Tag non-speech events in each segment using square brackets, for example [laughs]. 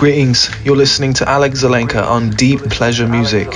Greetings, you're listening to Alex Zelenka on Deep Pleasure Music.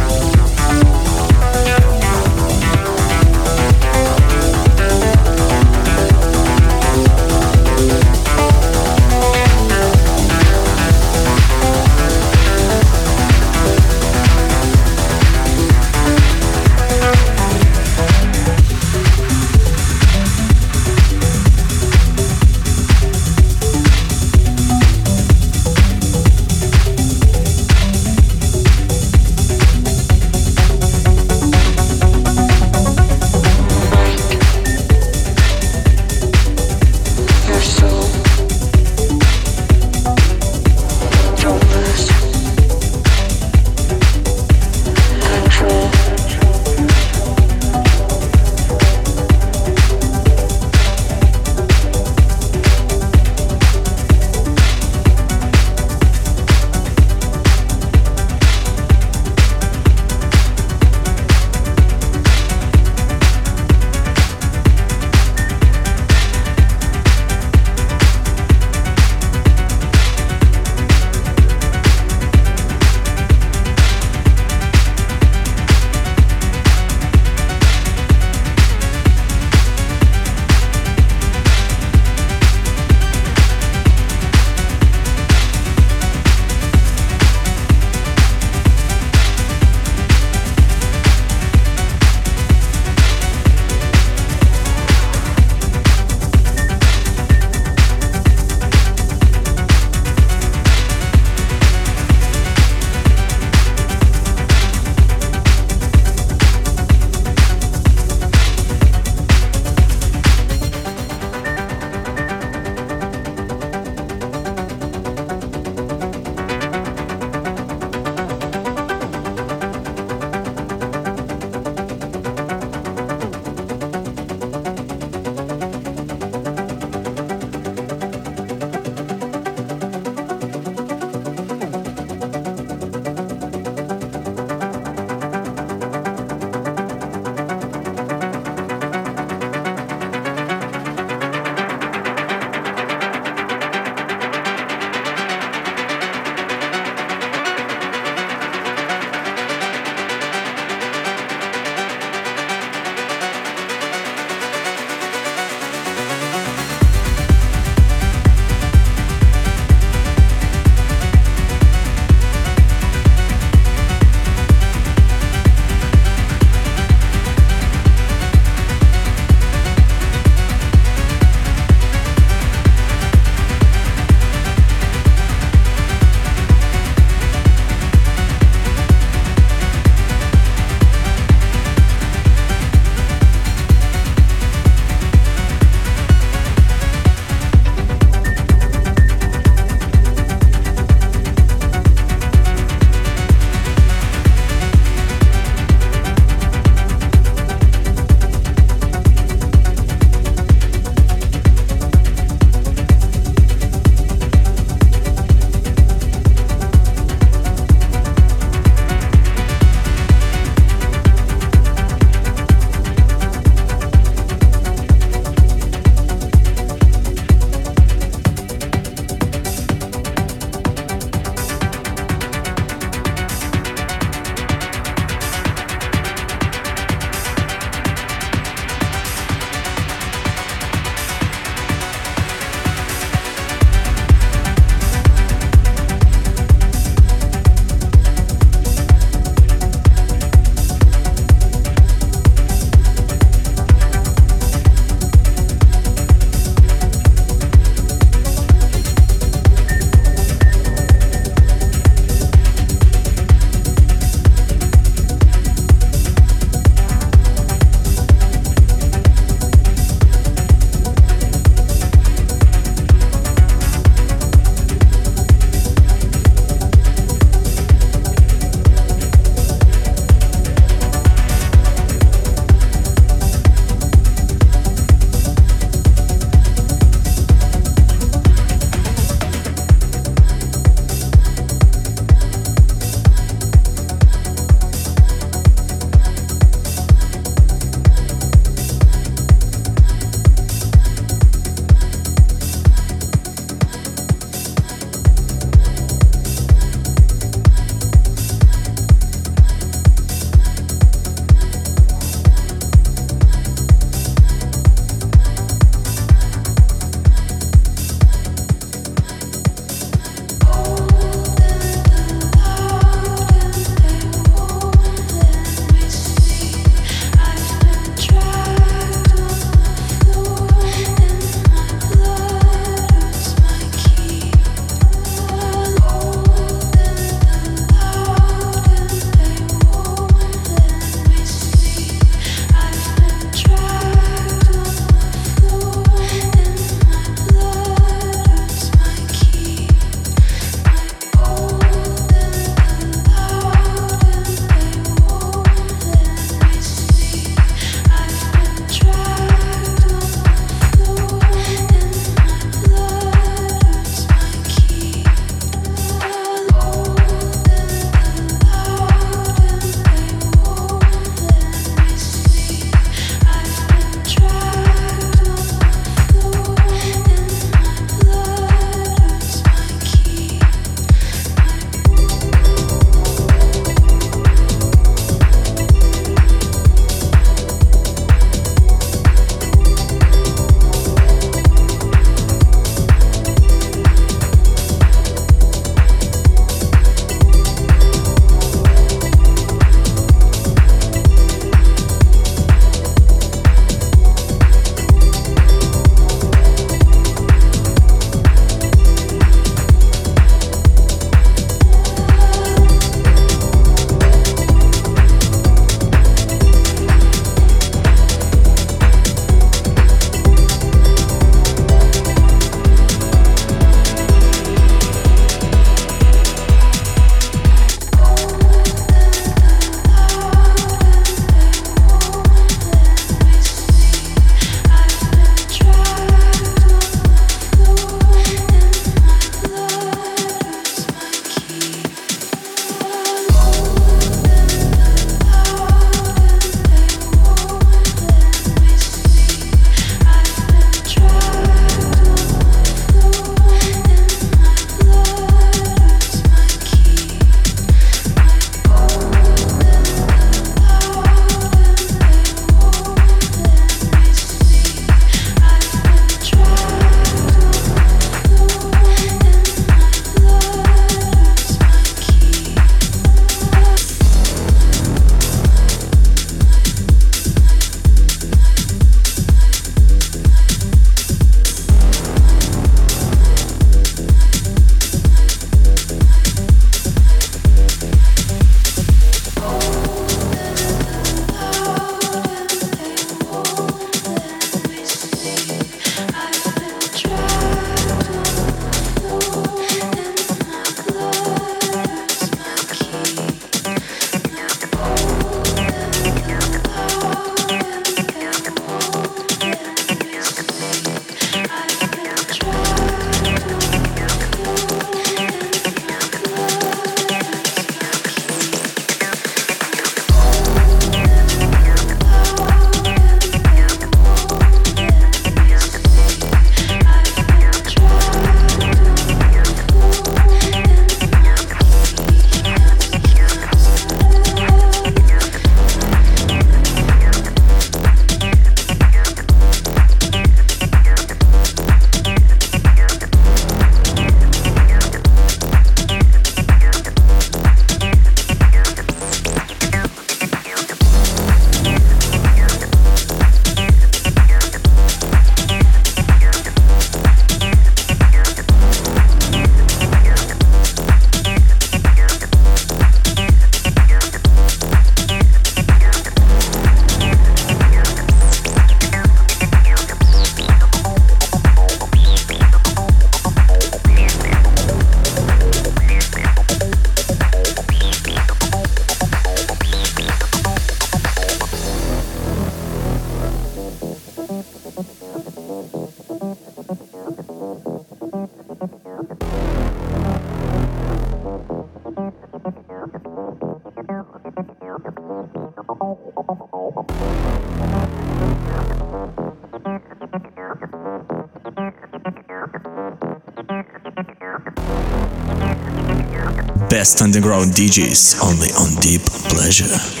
Best underground DJs only on Deep Pleasure.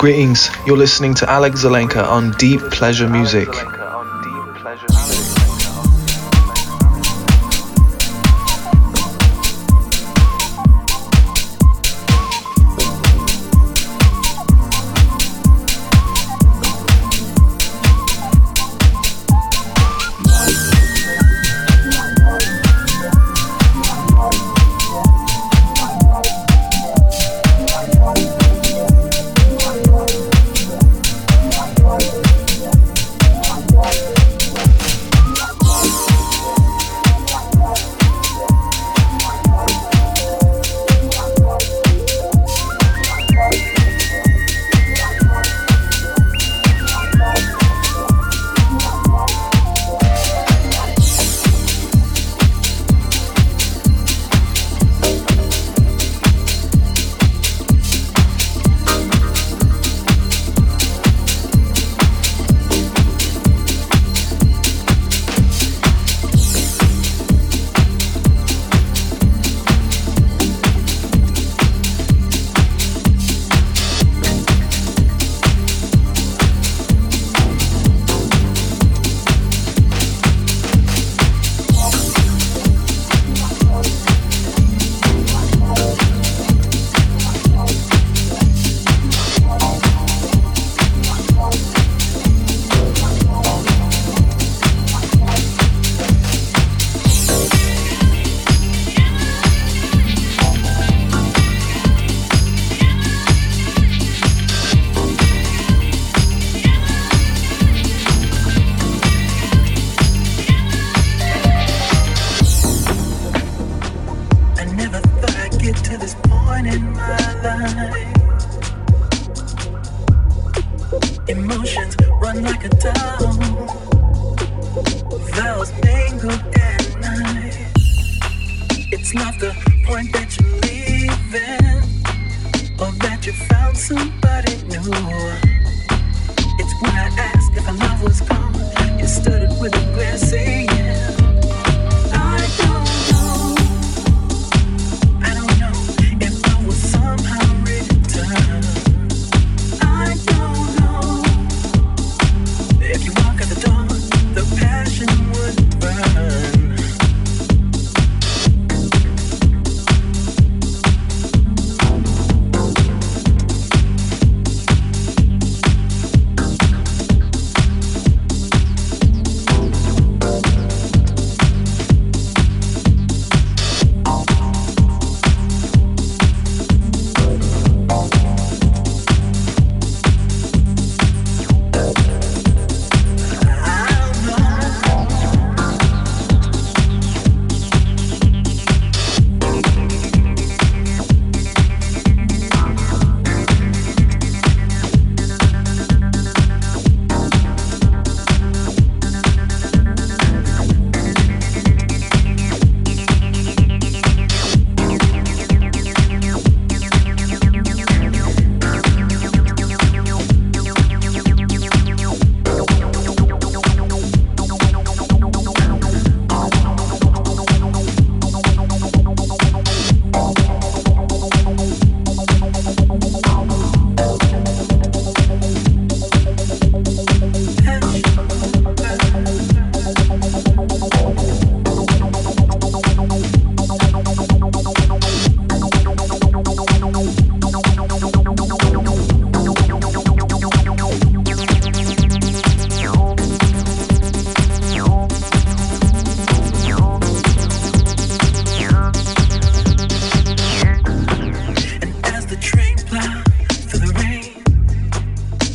Greetings, you're listening to Alex Zelenka on Deep Pleasure Music.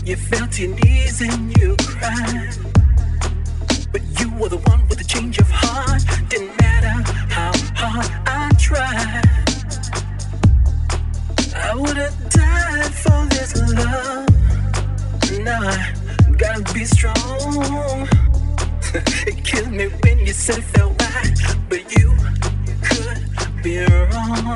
You felt your knees and you cried. But you were the one with the change of heart. Didn't matter how hard I tried. I would have died for this love. Now I gotta be strong. [laughs] it killed me when you said it felt right, but you could be wrong.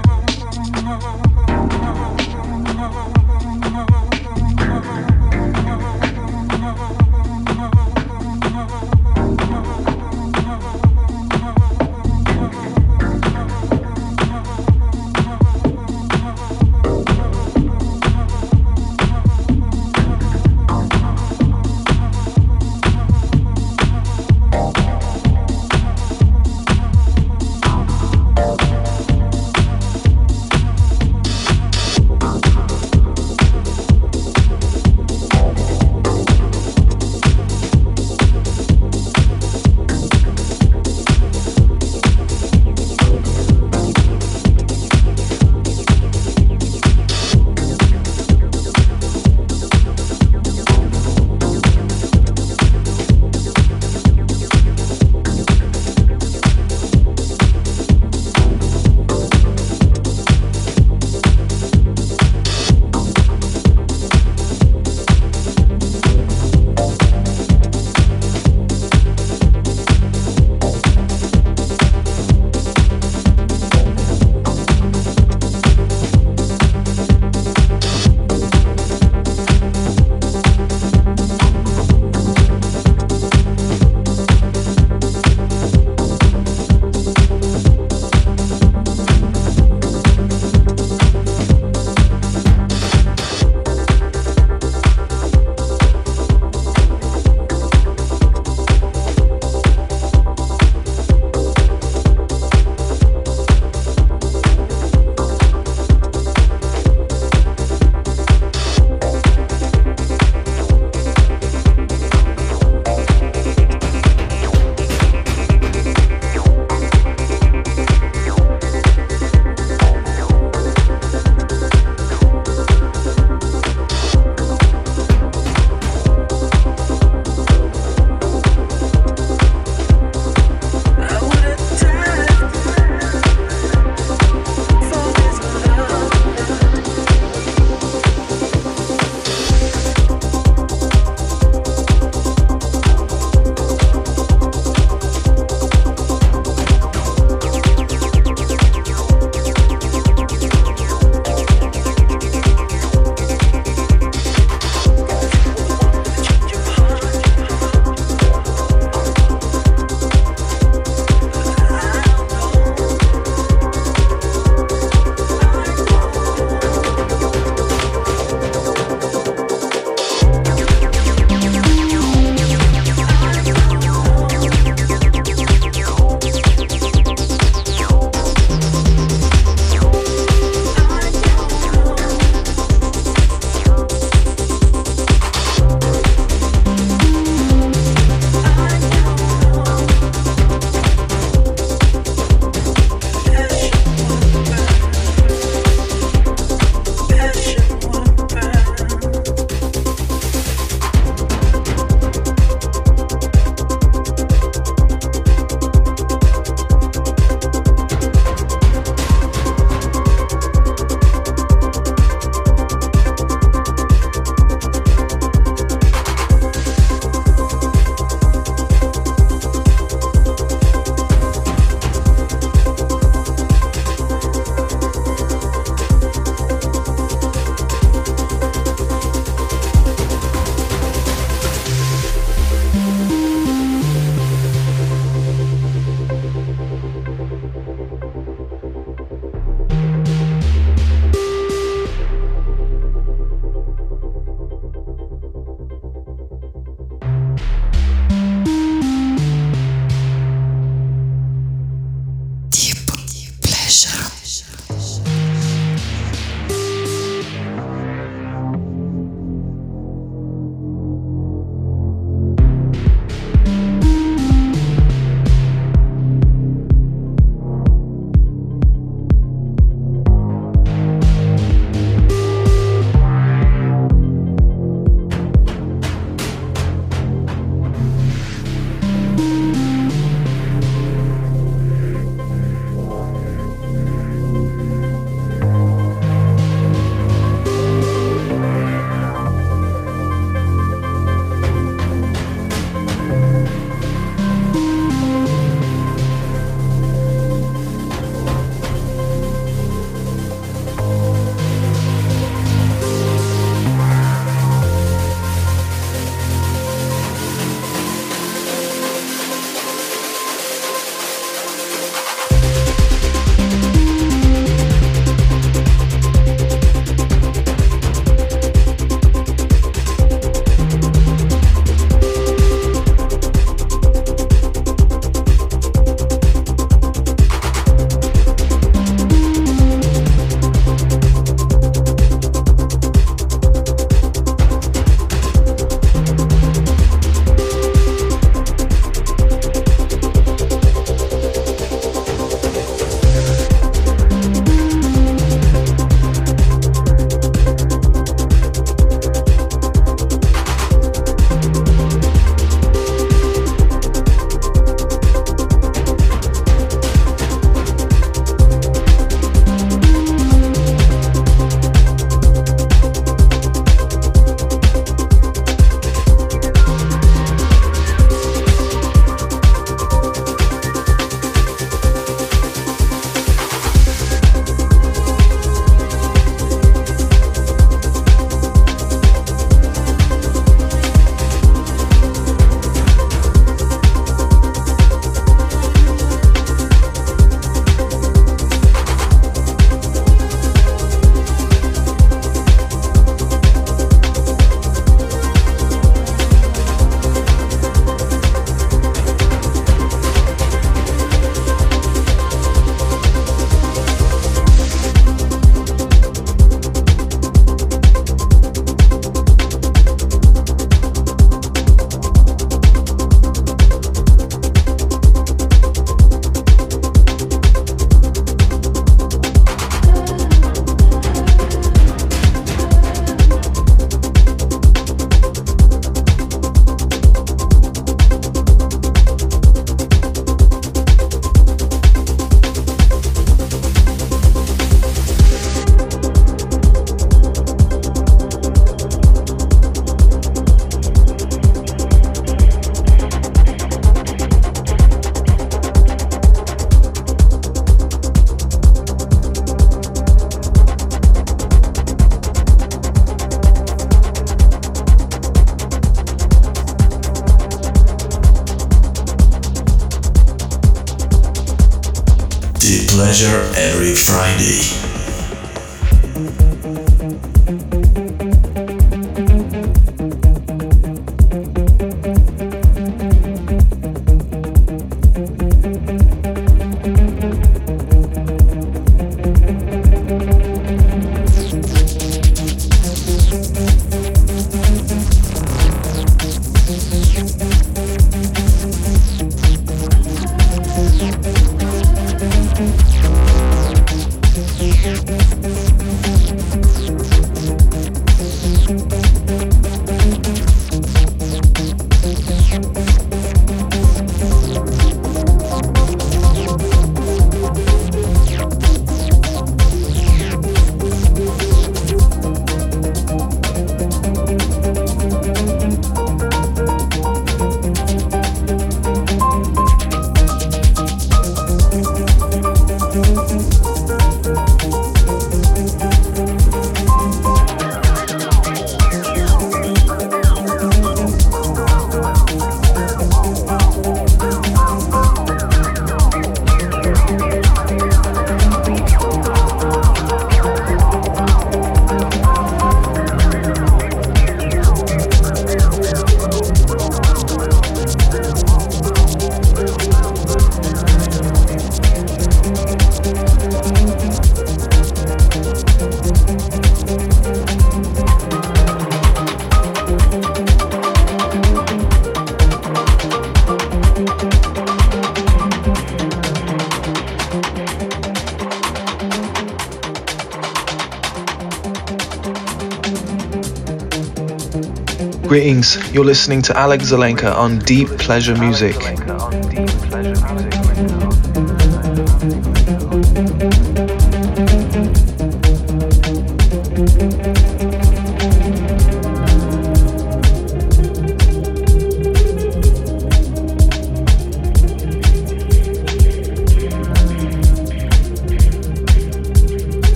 Greetings, you're listening to Alex Zelenka on Deep Pleasure Music.